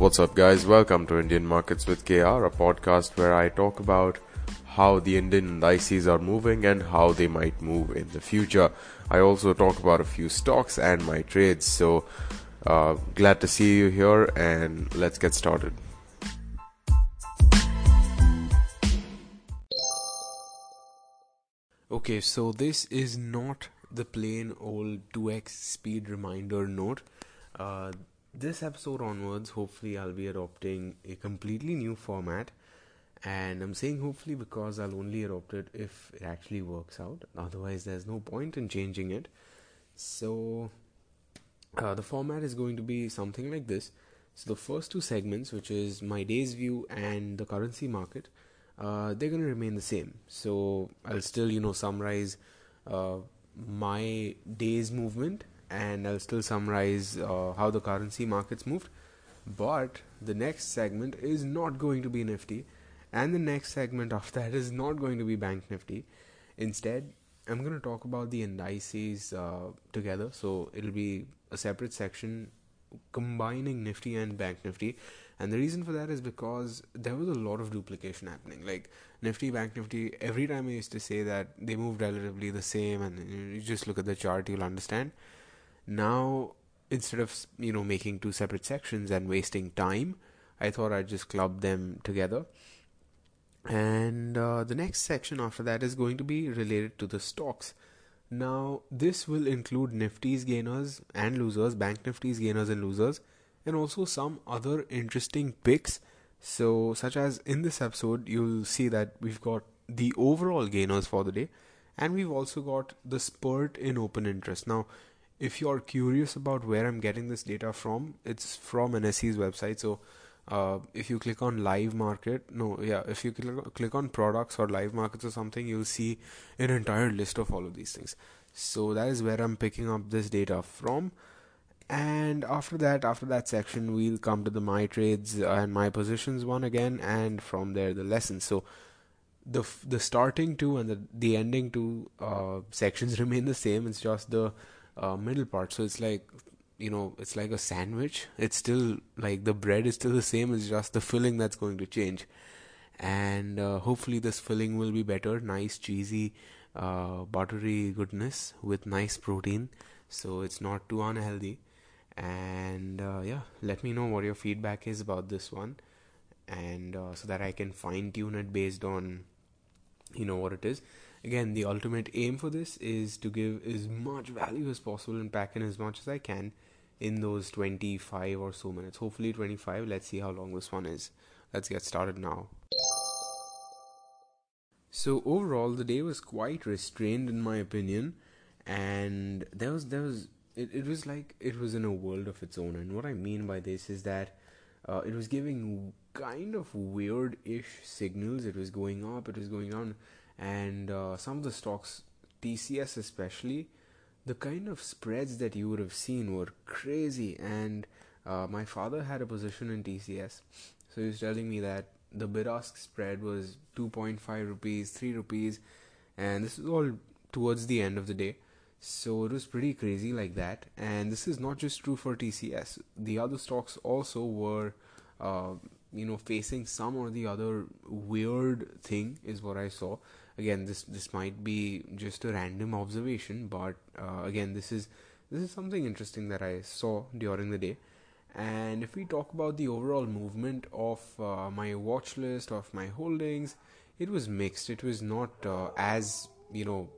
What's up, guys? Welcome to Indian Markets with KR, a podcast where I talk about how the Indian indices are moving and how they might move in the future. I also talk about a few stocks and my trades. So, uh, glad to see you here, and let's get started. Okay, so this is not the plain old 2x speed reminder note. Uh, this episode onwards, hopefully, I'll be adopting a completely new format. And I'm saying hopefully because I'll only adopt it if it actually works out. Otherwise, there's no point in changing it. So, uh, the format is going to be something like this. So, the first two segments, which is my day's view and the currency market, uh, they're going to remain the same. So, I'll still, you know, summarize uh, my day's movement and I'll still summarize uh, how the currency markets moved. But the next segment is not going to be Nifty, and the next segment of that is not going to be Bank Nifty. Instead, I'm going to talk about the indices uh, together. So it'll be a separate section combining Nifty and Bank Nifty. And the reason for that is because there was a lot of duplication happening. Like Nifty, Bank Nifty, every time I used to say that they moved relatively the same, and you just look at the chart, you'll understand now, instead of you know making two separate sections and wasting time, I thought I'd just club them together. And uh, the next section after that is going to be related to the stocks. Now, this will include Nifty's gainers and losers, Bank Nifty's gainers and losers, and also some other interesting picks. So, such as in this episode, you'll see that we've got the overall gainers for the day, and we've also got the spurt in open interest. Now, if you're curious about where I'm getting this data from, it's from NSE's website. So uh, if you click on live market, no, yeah, if you click, on products or live markets or something, you'll see an entire list of all of these things. So that is where I'm picking up this data from. And after that, after that section, we'll come to the my trades and my positions one again, and from there the lessons. So the the starting two and the the ending two uh, sections remain the same. It's just the uh, middle part. So it's like you know it's like a sandwich. It's still like the bread is still the same. It's just the filling that's going to change. And uh, hopefully this filling will be better, nice cheesy, uh, buttery goodness with nice protein. So it's not too unhealthy. And uh, yeah, let me know what your feedback is about this one, and uh, so that I can fine tune it based on you know what it is again the ultimate aim for this is to give as much value as possible and pack in as much as i can in those 25 or so minutes. Hopefully 25 let's see how long this one is. Let's get started now. So overall the day was quite restrained in my opinion and there was there was it, it was like it was in a world of its own. And what i mean by this is that uh, it was giving kind of weird-ish signals. It was going up it was going down and uh, some of the stocks, TCS especially, the kind of spreads that you would have seen were crazy. And uh, my father had a position in TCS, so he was telling me that the bid ask spread was 2.5 rupees, 3 rupees, and this was all towards the end of the day. So it was pretty crazy like that. And this is not just true for TCS, the other stocks also were. Uh, you know, facing some or the other weird thing is what I saw again this this might be just a random observation but uh, again this is this is something interesting that I saw during the day. And if we talk about the overall movement of uh, my watch list of my holdings it was mixed. It was not uh, as you know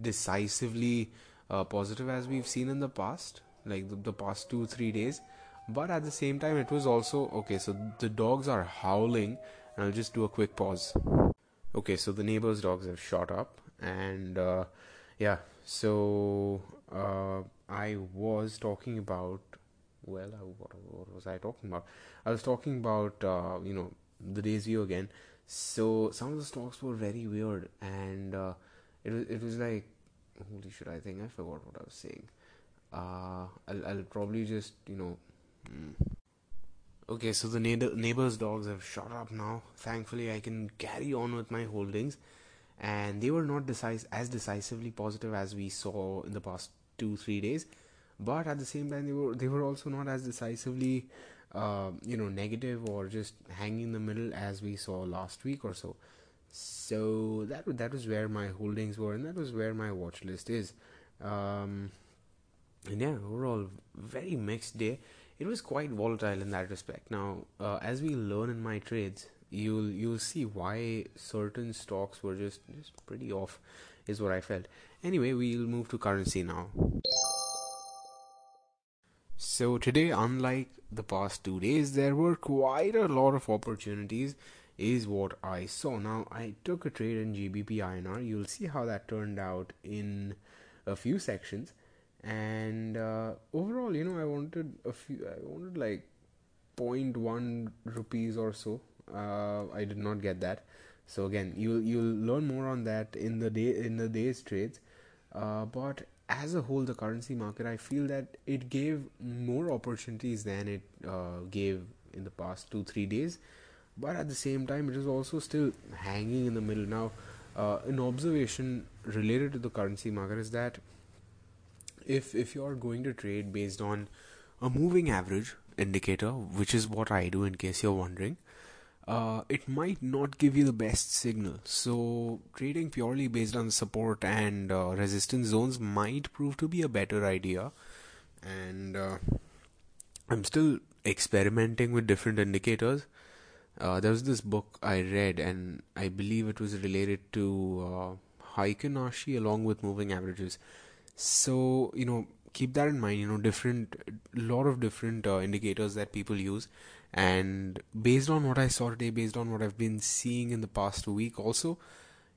decisively uh, positive as we've seen in the past like the, the past 2 3 days. But at the same time it was also okay so the dogs are howling. And I'll just do a quick pause okay so the neighbors dogs have shot up and uh, yeah so uh, i was talking about well uh, what, what, was i talking about? I was talking about uh, you know the day's view again. So some of the stocks were very weird and uh, it was it was like holy shit i think i forgot what i was saying. Uh, I'll, I'll probably just you know mm, Okay, so the neighbors' dogs have shot up now. Thankfully, I can carry on with my holdings, and they were not decis- as decisively positive as we saw in the past two three days. But at the same time, they were they were also not as decisively uh, you know negative or just hanging in the middle as we saw last week or so. So that that was where my holdings were, and that was where my watch list is. Um, and yeah, overall, very mixed day. It was quite volatile in that respect. Now, uh, as we learn in my trades, you'll you'll see why certain stocks were just just pretty off, is what I felt. Anyway, we'll move to currency now. So today, unlike the past two days, there were quite a lot of opportunities. Is what I saw. Now I took a trade in GBP INR. You'll see how that turned out in a few sections and uh, overall you know i wanted a few i wanted like 0.1 rupees or so. Uh, i did not get that. So again you'll you'll learn more on that in the day in the day's trades. Uh, but as a whole the currency market i feel that it gave more opportunities than it uh, gave in the past 2 3 days. But at the same time it is also still hanging in the middle. Now uh, an observation related to the currency market is that if if you are going to trade based on a moving average indicator, which is what I do in case you're wondering, uh, it might not give you the best signal. So trading purely based on support and uh, resistance zones might prove to be a better idea. And uh, I'm still experimenting with different indicators. Uh, there was this book I read, and I believe it was related to uh, Heikin Ashi along with moving averages so you know keep that in mind you know different lot of different uh, indicators that people use. And based on what i saw today based on what i've been seeing in the past week also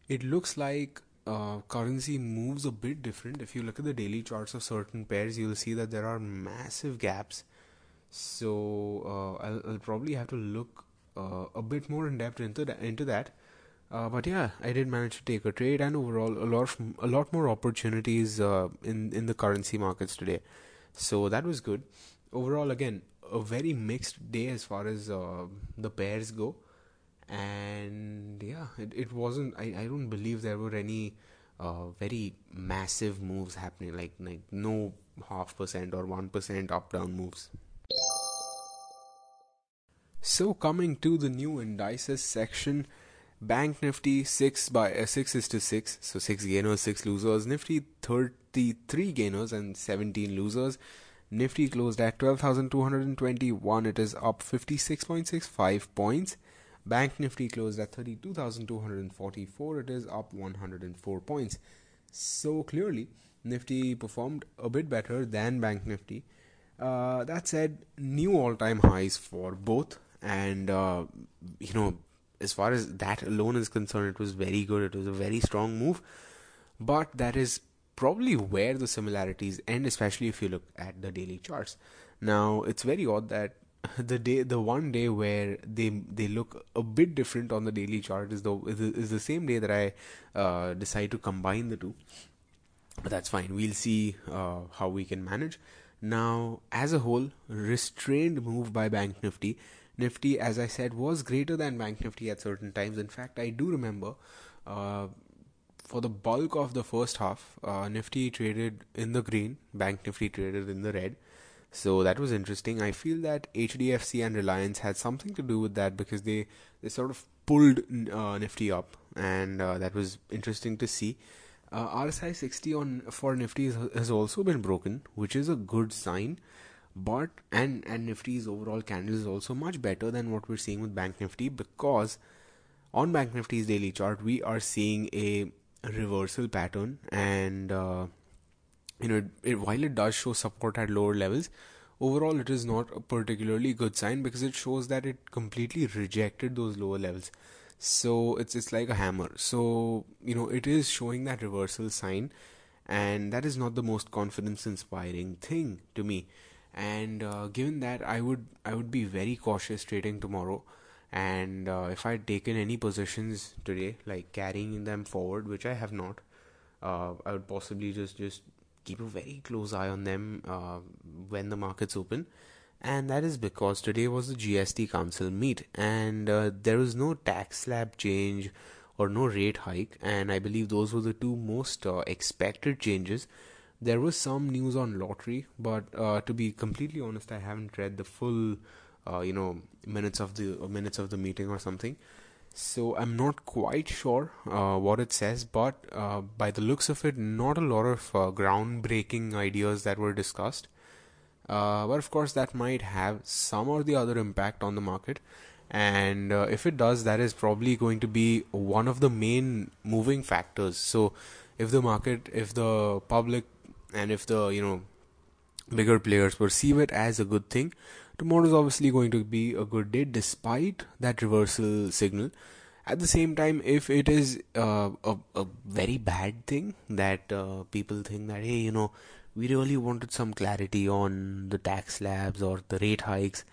it looks like uh, currency moves a bit different. If you look at the daily charts of certain pairs you'll see that there are massive gaps. So uh, I'll, I'll, probably have to look uh, a bit more in depth into into that uh, but yeah, I did manage to take a trade, and overall, a lot of, a lot more opportunities uh, in in the currency markets today. So that was good. Overall, again, a very mixed day as far as uh, the pairs go, and yeah, it, it wasn't. I, I don't believe there were any uh, very massive moves happening, like like no half percent or one percent up down moves. So coming to the new indices section Bank Nifty 6 by uh, 6 is to 6, so 6 gainers, 6 losers. Nifty 33 gainers and 17 losers. Nifty closed at 12,221, it is up 56.65 points. Bank Nifty closed at 32,244, it is up 104 points. So clearly, Nifty performed a bit better than Bank Nifty. Uh, that said, new all time highs for both, and uh, you know, as far as that alone is concerned, it was very good. It was a very strong move. But that is probably where the similarities end, especially if you look at the daily charts. Now, it's very odd that the day, the one day where they they look a bit different on the daily chart is the is the same day that I uh, decide to combine the two. But that's fine. We'll see uh, how we can manage. Now, as a whole, restrained move by Bank Nifty Nifty, as I said, was greater than Bank Nifty at certain times. In fact, I do remember uh, for the bulk of the first half, uh, Nifty traded in the green, Bank Nifty traded in the red. So that was interesting. I feel that HDFC and Reliance had something to do with that because they, they sort of pulled uh, Nifty up, and uh, that was interesting to see. Uh, RSI 60 on for Nifty has also been broken, which is a good sign. But and and nifty's overall candle is also much better than what we're seeing with bank nifty because on bank nifty's daily chart we are seeing a reversal pattern and uh, you know it, while it does show support at lower levels overall it is not a particularly good sign because it shows that it completely rejected those lower levels so it's it's like a hammer. So you know it is showing that reversal sign and that is not the most confidence inspiring thing to me. And uh, given that I would I would be very cautious trading tomorrow. And uh, if I'd taken any positions today like carrying them forward which I have not uh, I would possibly just just keep a very close eye on them uh, when the markets open and that is because today was the GST council meet and uh, there was no tax slab change or no rate hike and I believe those were the two most uh, expected changes there was some news on lottery, but uh, to be completely honest, I haven't read the full uh, you know minutes of the minutes of the meeting or something. So I'm not quite sure uh, what it says, but uh, by the looks of it, not a lot of groundbreaking ideas that were discussed. Uh, but of course, that might have some or the other impact on the market. And uh, if it does, that is probably going to be one of the main moving factors. So, if the market, if the public, and if the you know bigger players perceive it as a good thing, tomorrow is obviously going to be a good day despite that reversal signal. At the same time, if it is uh, a, a very bad thing that uh, people think that, hey, you know, we really wanted some clarity on the tax slabs or the rate hikes,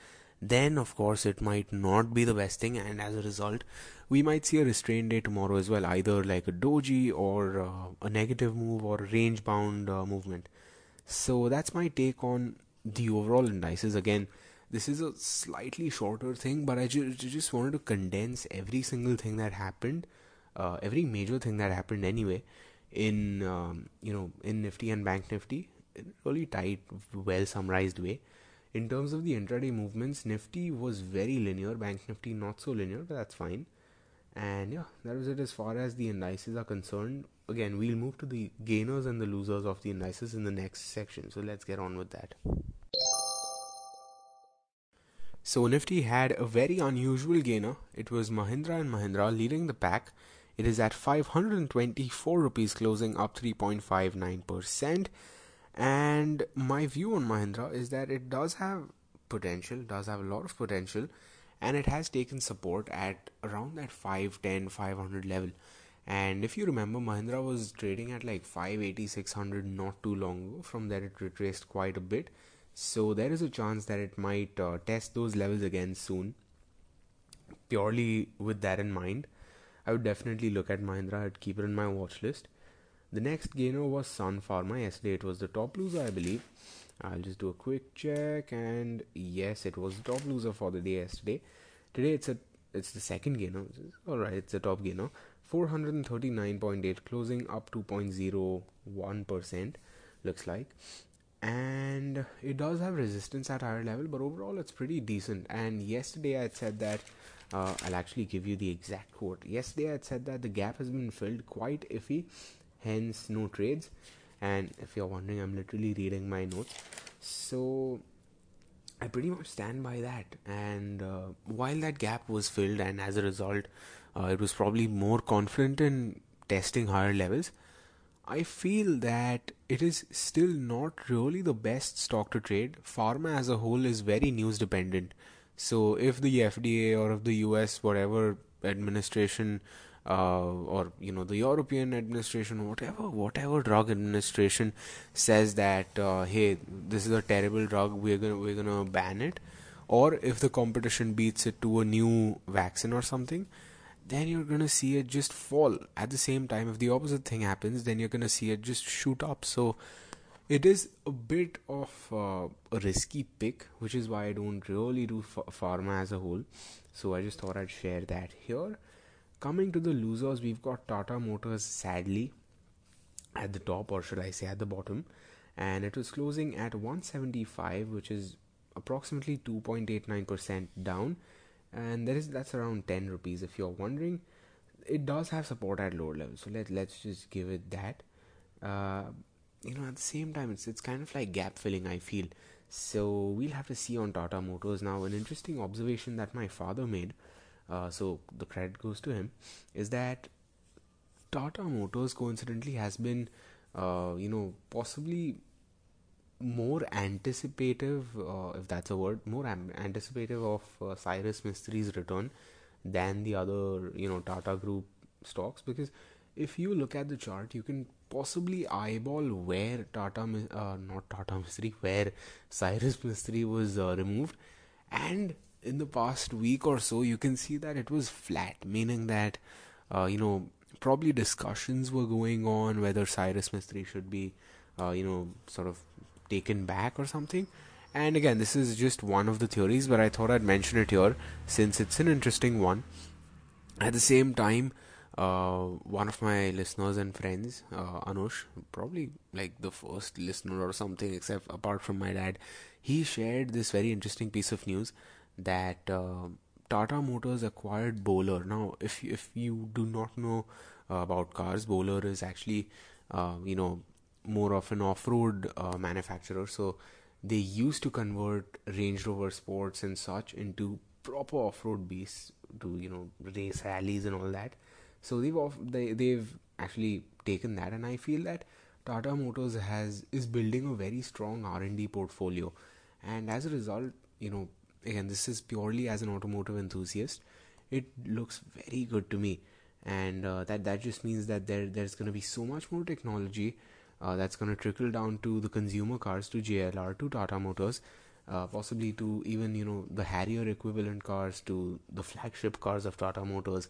then of course it might not be the best thing, and as a result, we might see a restrained day tomorrow as well, either like a doji or uh, a negative move or a range bound uh, movement. So that's my take on the overall indices. Again, this is a slightly shorter thing, but I ju- just wanted to condense every single thing that happened, uh, every major thing that happened anyway, in um, you know in Nifty and Bank Nifty, in really tight, well summarized way. In terms of the intraday movements, Nifty was very linear, Bank Nifty not so linear, but that's fine. And yeah, that was it as far as the indices are concerned. Again, we'll move to the gainers and the losers of the indices in the next section. So let's get on with that. So Nifty had a very unusual gainer. It was Mahindra and Mahindra leading the pack. It is at 524 rupees closing up 3.59%. And my view on Mahindra is that it does have potential, does have a lot of potential, and it has taken support at around that 510 500 level. And if you remember, Mahindra was trading at like 580 600 not too long ago. From there, it retraced quite a bit so there is a chance that it might uh, test those levels again soon. Purely with that in mind, I would definitely look at Mahindra. I'd keep it in my watch list. The next gainer was Sun Pharma. Yesterday it was the top loser, I believe. I'll just do a quick check, and yes, it was the top loser for the day yesterday. Today it's a it's the second gainer. All right, it's the top gainer. 439.8 closing up 2.01 percent looks like and it does have resistance at higher level but overall it's pretty decent and yesterday i said that uh, i'll actually give you the exact quote yesterday i said that the gap has been filled quite iffy hence no trades and if you're wondering i'm literally reading my notes so i pretty much stand by that and uh, while that gap was filled and as a result uh, it was probably more confident in testing higher levels I feel that it is still not really the best stock to trade. Pharma as a whole is very news dependent. So if the FDA or if the US whatever administration uh, or you know the European administration, whatever whatever drug administration says that uh, hey this is a terrible drug, we're gonna we're gonna ban it, or if the competition beats it to a new vaccine or something, then you're gonna see it just fall. At the same time if the opposite thing happens then you're gonna see it just shoot up. So it is a bit of uh, a risky pick which is why i don't really do f- pharma as a whole. So i just thought i'd share that here. Coming to the losers we've got tata motors sadly at the top or should i say at the bottom. And it was closing at 175 which is approximately 2.89% down. And that is that's around 10 rupees. If you're wondering it does have support at lower levels. So let, let's just give it that. Uh, you know at the same time it's it's kind of like gap filling i feel so we'll have to see on tata motors now an interesting observation that my father made uh, so the credit goes to him is that tata motors coincidentally has been uh, you know possibly more anticipative, uh, if that's a word, more am- anticipative of uh, Cyrus Mistry's return than the other, you know, Tata Group stocks. Because if you look at the chart, you can possibly eyeball where Tata, uh, not Tata Mistri, where Cyrus Mistry was uh, removed, and in the past week or so, you can see that it was flat, meaning that, uh, you know, probably discussions were going on whether Cyrus Mistry should be, uh, you know, sort of taken back or something. And again, this is just one of the theories, but I thought I'd mention it here since it's an interesting one. At the same time, uh, one of my listeners and friends, uh, Anush, probably like the first listener or something, except apart from my dad, he shared this very interesting piece of news that uh, Tata Motors acquired Bowler. Now, if if you do not know uh, about cars, Bowler is actually uh, you know more of an off-road uh, manufacturer. So they used to convert Range Rover Sports and such into proper off-road beasts to you know race rallies and all that. So they've off, they they've actually taken that, and I feel that Tata Motors has is building a very strong R and D portfolio, and as a result, you know, again, this is purely as an automotive enthusiast, it looks very good to me, and uh, that that just means that there there's going to be so much more technology. Uh, that's going to trickle down to the consumer cars, to JLR, to Tata Motors, uh, possibly to even you know the Harrier equivalent cars, to the flagship cars of Tata Motors,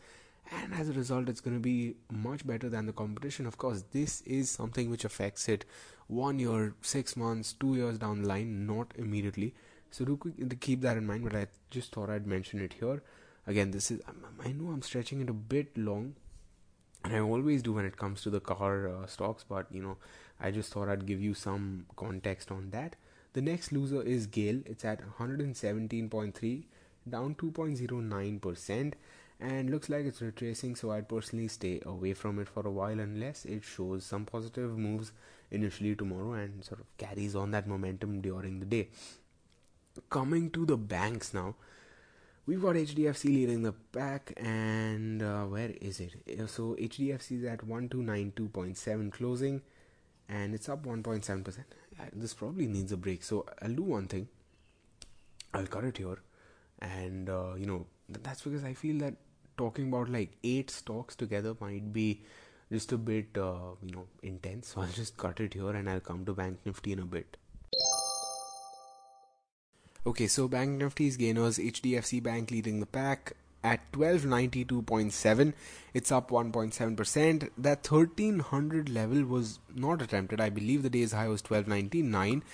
and as a result it's going to be much better than the competition. Of course this is something which affects it. One year six months two years down the line not immediately. So do keep that in mind but i just thought i'd mention it here. Again this is i know i'm stretching it a bit long and i always do when it comes to the car uh, stocks but you know i just thought i'd give you some context on that. The next loser is GAIL. It's at 117.3 down 2.09 percent and looks like it's retracing so i'd personally stay away from it for a while unless it shows some positive moves initially tomorrow and sort of carries on that momentum during the day. Coming to the banks now. We've got hdfc leading the pack and uh, where is it? Uh, so hdfc is at 1292.7 closing and it's up 1.7% uh, this probably needs a break. So i'll do one thing. I'll cut it here and uh, you know that's because i feel that talking about like eight stocks together might be just a bit uh, you know intense. So i'll just cut it here and i'll come to bank nifty in a bit. Okay so bank nifty's gainers hdfc bank leading the pack at 1292.7 it's up 1.7% that 1300 level was not attempted. I believe the day's high was 1299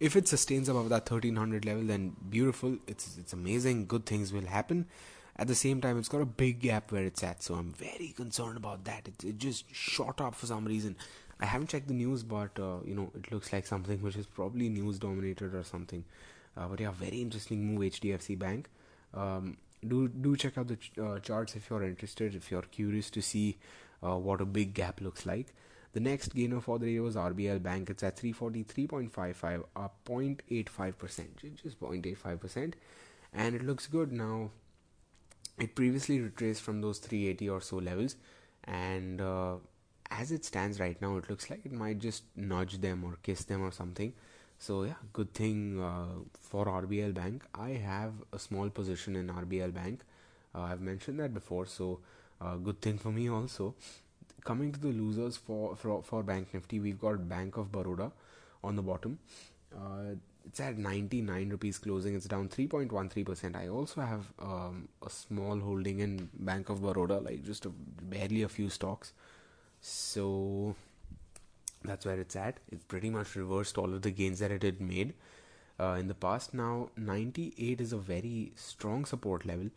if it sustains above that 1300 level then beautiful. It's it's amazing. Good things will happen at the same time, it's got a big gap where it's at, so I'm very concerned about that. It, it just shot up for some reason. I haven't checked the news, but uh, you know, it looks like something which is probably news dominated or something. Uh, but yeah, very interesting move, HDFC Bank. Um, do do check out the ch- uh, charts if you're interested, if you're curious to see uh, what a big gap looks like. The next gainer for the day was RBL Bank. It's at 343.55, up 0.85%, just 0.85%, and it looks good now it previously retraced from those 380 or so levels and uh, as it stands right now it looks like it might just nudge them or kiss them or something. So yeah good thing uh, for rbl bank. I have a small position in rbl bank. Uh, i've mentioned that before so uh, good thing for me also. Coming to the losers for, for for bank nifty we've got bank of baroda on the bottom. Uh, it's at 99 rupees closing it's down 3.13% i also have um, a small holding in bank of baroda like just a, barely a few stocks. So that's where it's at. It pretty much reversed all of the gains that it had made. Uh, in the past now 98 is a very strong support level.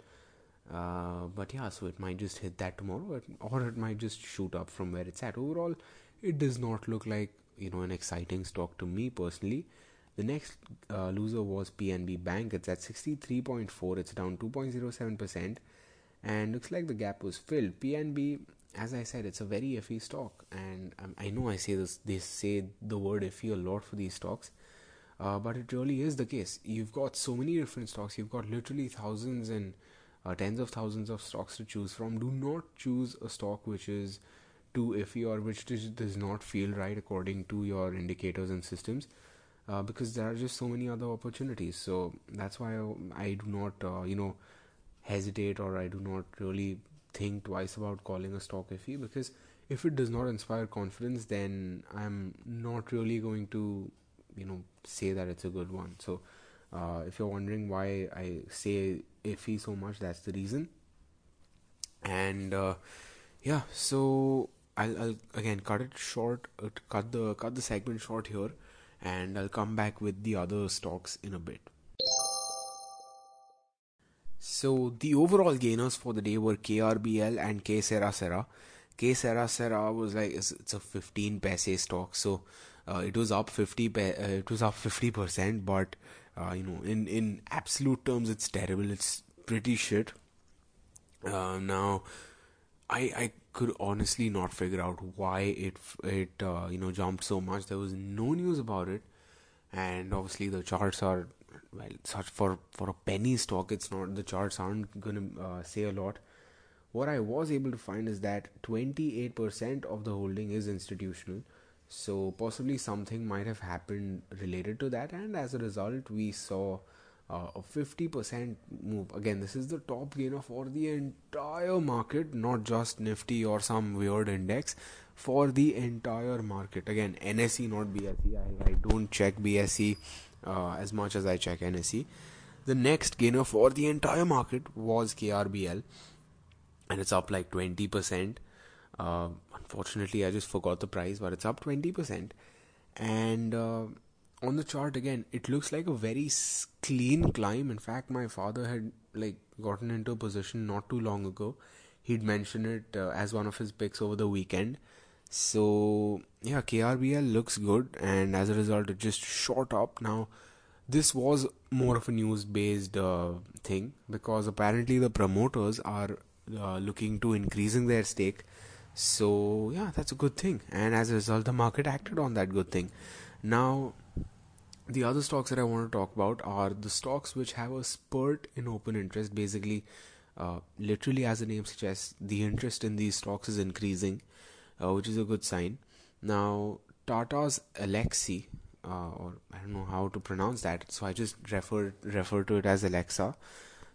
Uh, but yeah so it might just hit that tomorrow or it might just shoot up from where it's at. Overall it does not look like you know an exciting stock to me personally the next uh, loser was PNB Bank. It's at 63.4. It's down 2.07%. And looks like the gap was filled. PNB, as I said, it's a very iffy stock. And um, I know I say this, they say the word iffy a lot for these stocks. Uh, but it really is the case. You've got so many different stocks. You've got literally thousands and uh, tens of thousands of stocks to choose from. Do not choose a stock which is too iffy or which does not feel right according to your indicators and systems uh, because there are just so many other opportunities. So that's why I, do not, uh, you know, hesitate or I do not really think twice about calling a stock iffy because if it does not inspire confidence, then I'm not really going to, you know, say that it's a good one. So uh, if you're wondering why I say iffy so much, that's the reason. And uh, yeah, so I'll, I'll again cut it short, uh, cut the cut the segment short here and I'll come back with the other stocks in a bit. So the overall gainers for the day were KRBL and K Sera Sera. K Sera Sera was like it's, a 15 paise stock, so uh, it was up 50 uh, it was up 50 percent, but Uh, you know, in in absolute terms, it's terrible. It's pretty shit. Uh, now, I I could honestly not figure out why it it uh, you know jumped so much. There was no news about it, and obviously the charts are well such for for a penny stock. It's not the charts aren't gonna uh, say a lot. What I was able to find is that 28% of the holding is institutional, so possibly something might have happened related to that, and as a result, we saw uh, a 50% move. Again, this is the top gainer for the entire market, not just Nifty or some weird index, for the entire market. Again, NSE, not BSE. I, I don't check BSE uh, as much as I check NSE. The next gainer for the entire market was KRBL, and it's up like 20%. Uh, unfortunately, I just forgot the price, but it's up 20%. And uh, on the chart again it looks like a very clean climb. In fact my father had like gotten into a position not too long ago. He'd mentioned it uh, as one of his picks over the weekend. So yeah krbl looks good and as a result it just shot up. Now this was more of a news based uh, thing because apparently the promoters are uh, looking to increasing their stake. So yeah that's a good thing. And as a result the market acted on that good thing now the other stocks that I want to talk about are the stocks which have a spurt in open interest. Basically, uh, literally, as the name suggests, the interest in these stocks is increasing, uh, which is a good sign. Now, Tata's Alexi, uh, or I don't know how to pronounce that, so I just refer refer to it as Alexa.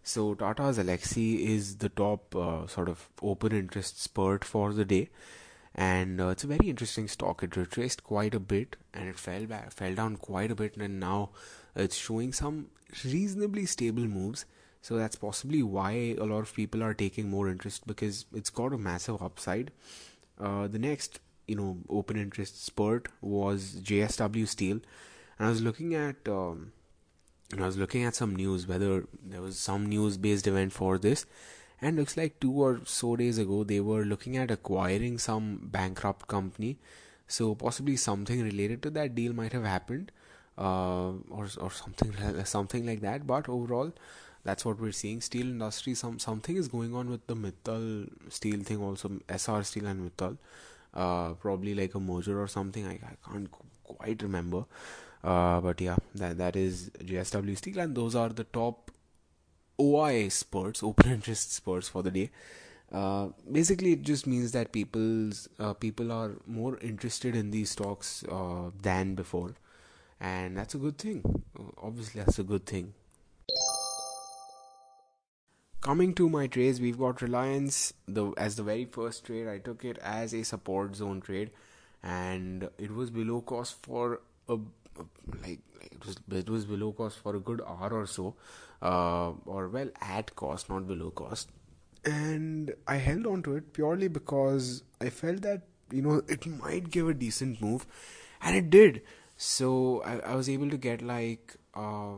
So Tata's Alexi is the top uh, sort of open interest spurt for the day and uh, it's a very interesting stock. It retraced quite a bit and it fell back, fell down quite a bit, and now it's showing some reasonably stable moves. So that's possibly why a lot of people are taking more interest because it's got a massive upside. Uh, the next, you know, open interest spurt was JSW Steel, and I was looking at. Um, and I was looking at some news whether there was some news based event for this and looks like two or so days ago they were looking at acquiring some bankrupt company. So possibly something related to that deal might have happened uh, or or something something like that. But overall that's what we're seeing. Steel industry some something is going on with the Mittal steel thing also Essar steel and Mittal. Uh, probably like a merger or something. I, I can't quite remember. Uh, but yeah that that is JSW steel. And those are the top OI spurts, open interest spurts for the day. Uh, basically, it just means that people's uh, people are more interested in these stocks uh, than before, and that's a good thing. Obviously, that's a good thing. Coming to my trades, we've got Reliance. The as the very first trade, I took it as a support zone trade, and it was below cost for a like it was it was below cost for a good hour or so uh, or well at cost, not below cost. And I held on to it purely because I felt that you know it might give a decent move, and it did. So I, I was able to get like uh,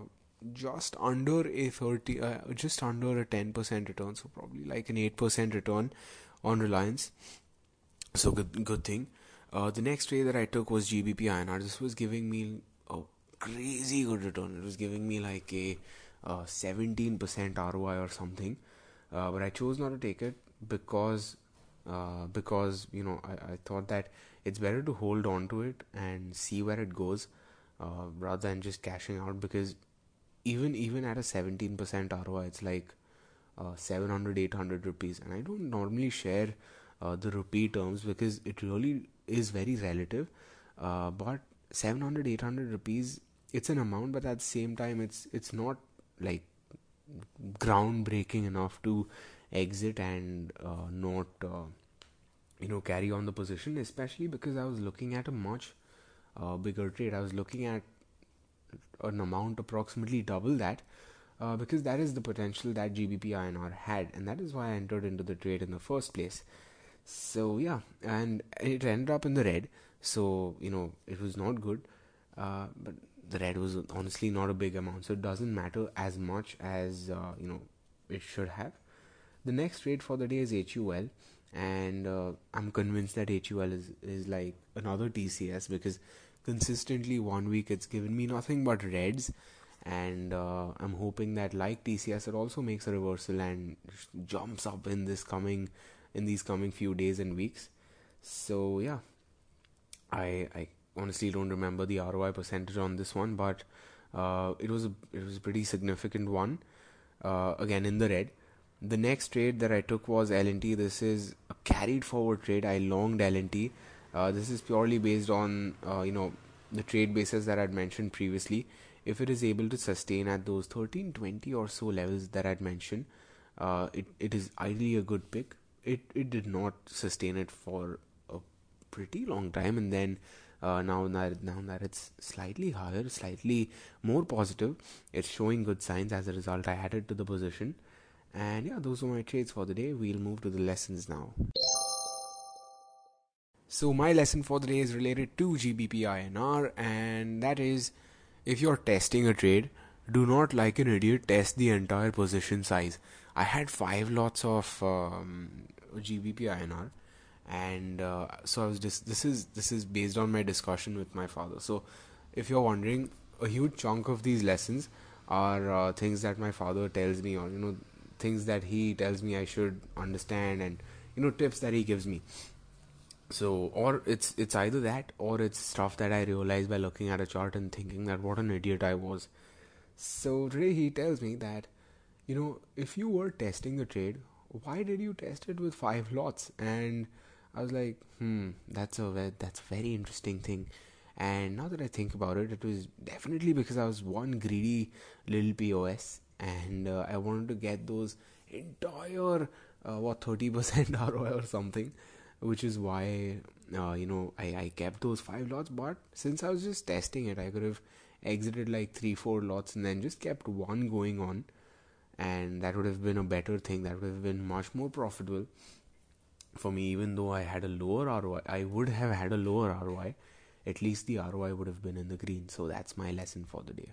just under a thirty, uh, just under a ten percent return. So probably like an eight percent return on Reliance. So good, good thing. Uh, the next trade that I took was GBP INR. This was giving me a crazy good return. It was giving me like a uh, 17% ROI or something. Uh, but I chose not to take it because uh, because you know I, I thought that it's better to hold on to it and see where it goes uh, rather than just cashing out because even even at a 17% ROI it's like uh, 700 800 rupees and I don't normally share uh, the rupee terms because it really is very relative. But 700 800 rupees it's an amount but at the same time it's it's not like groundbreaking enough to exit and uh, not uh, you know carry on the position especially because i was looking at a much uh, bigger trade. I was looking at an amount approximately double that uh, because that is the potential that gbp inr had and that is why i entered into the trade in the first place so yeah and it ended up in the red. So you know it was not good. Uh, but the red was honestly not a big amount, so it doesn't matter as much as uh, you know it should have. The next trade for the day is HUL, and uh, I'm convinced that HUL is is like another TCS because consistently one week it's given me nothing but reds, and uh, I'm hoping that like TCS it also makes a reversal and jumps up in this coming in these coming few days and weeks. So yeah, I I honestly don't remember the ROI percentage on this one, but uh, it was a it was a pretty significant one. Uh, again in the red. The next trade that I took was LNT. This is a carried forward trade. I longed LNT. Uh, this is purely based on uh, you know the trade bases that I'd mentioned previously. If it is able to sustain at those 13, 20 or so levels that I'd mentioned, uh, it it is ideally a good pick. It it did not sustain it for a pretty long time, and then uh, now that now that it's slightly higher, slightly more positive, it's showing good signs. As a result, I added to the position, and yeah, those are my trades for the day. We'll move to the lessons now. So my lesson for the day is related to GBP INR, and that is, if you're testing a trade, do not like an idiot test the entire position size. I had five lots of um, GBP INR and uh, so I was just this is this is based on my discussion with my father. So if you're wondering, a huge chunk of these lessons are uh, things that my father tells me, or you know, things that he tells me I should understand, and you know, tips that he gives me. So, or it's it's either that, or it's stuff that I realize by looking at a chart and thinking that what an idiot I was. So today he tells me that, you know, if you were testing a trade, why did you test it with five lots? And I was like, hmm, that's a that's a very interesting thing. And now that I think about it, it was definitely because I was one greedy little POS, and uh, I wanted to get those entire uh, what thirty percent ROI or something, which is why uh, you know I I kept those five lots. But since I was just testing it, I could have exited like three four lots and then just kept one going on, and that would have been a better thing. That would have been much more profitable for me, even though I had a lower ROI, I would have had a lower ROI. At least the ROI would have been in the green. So that's my lesson for the day.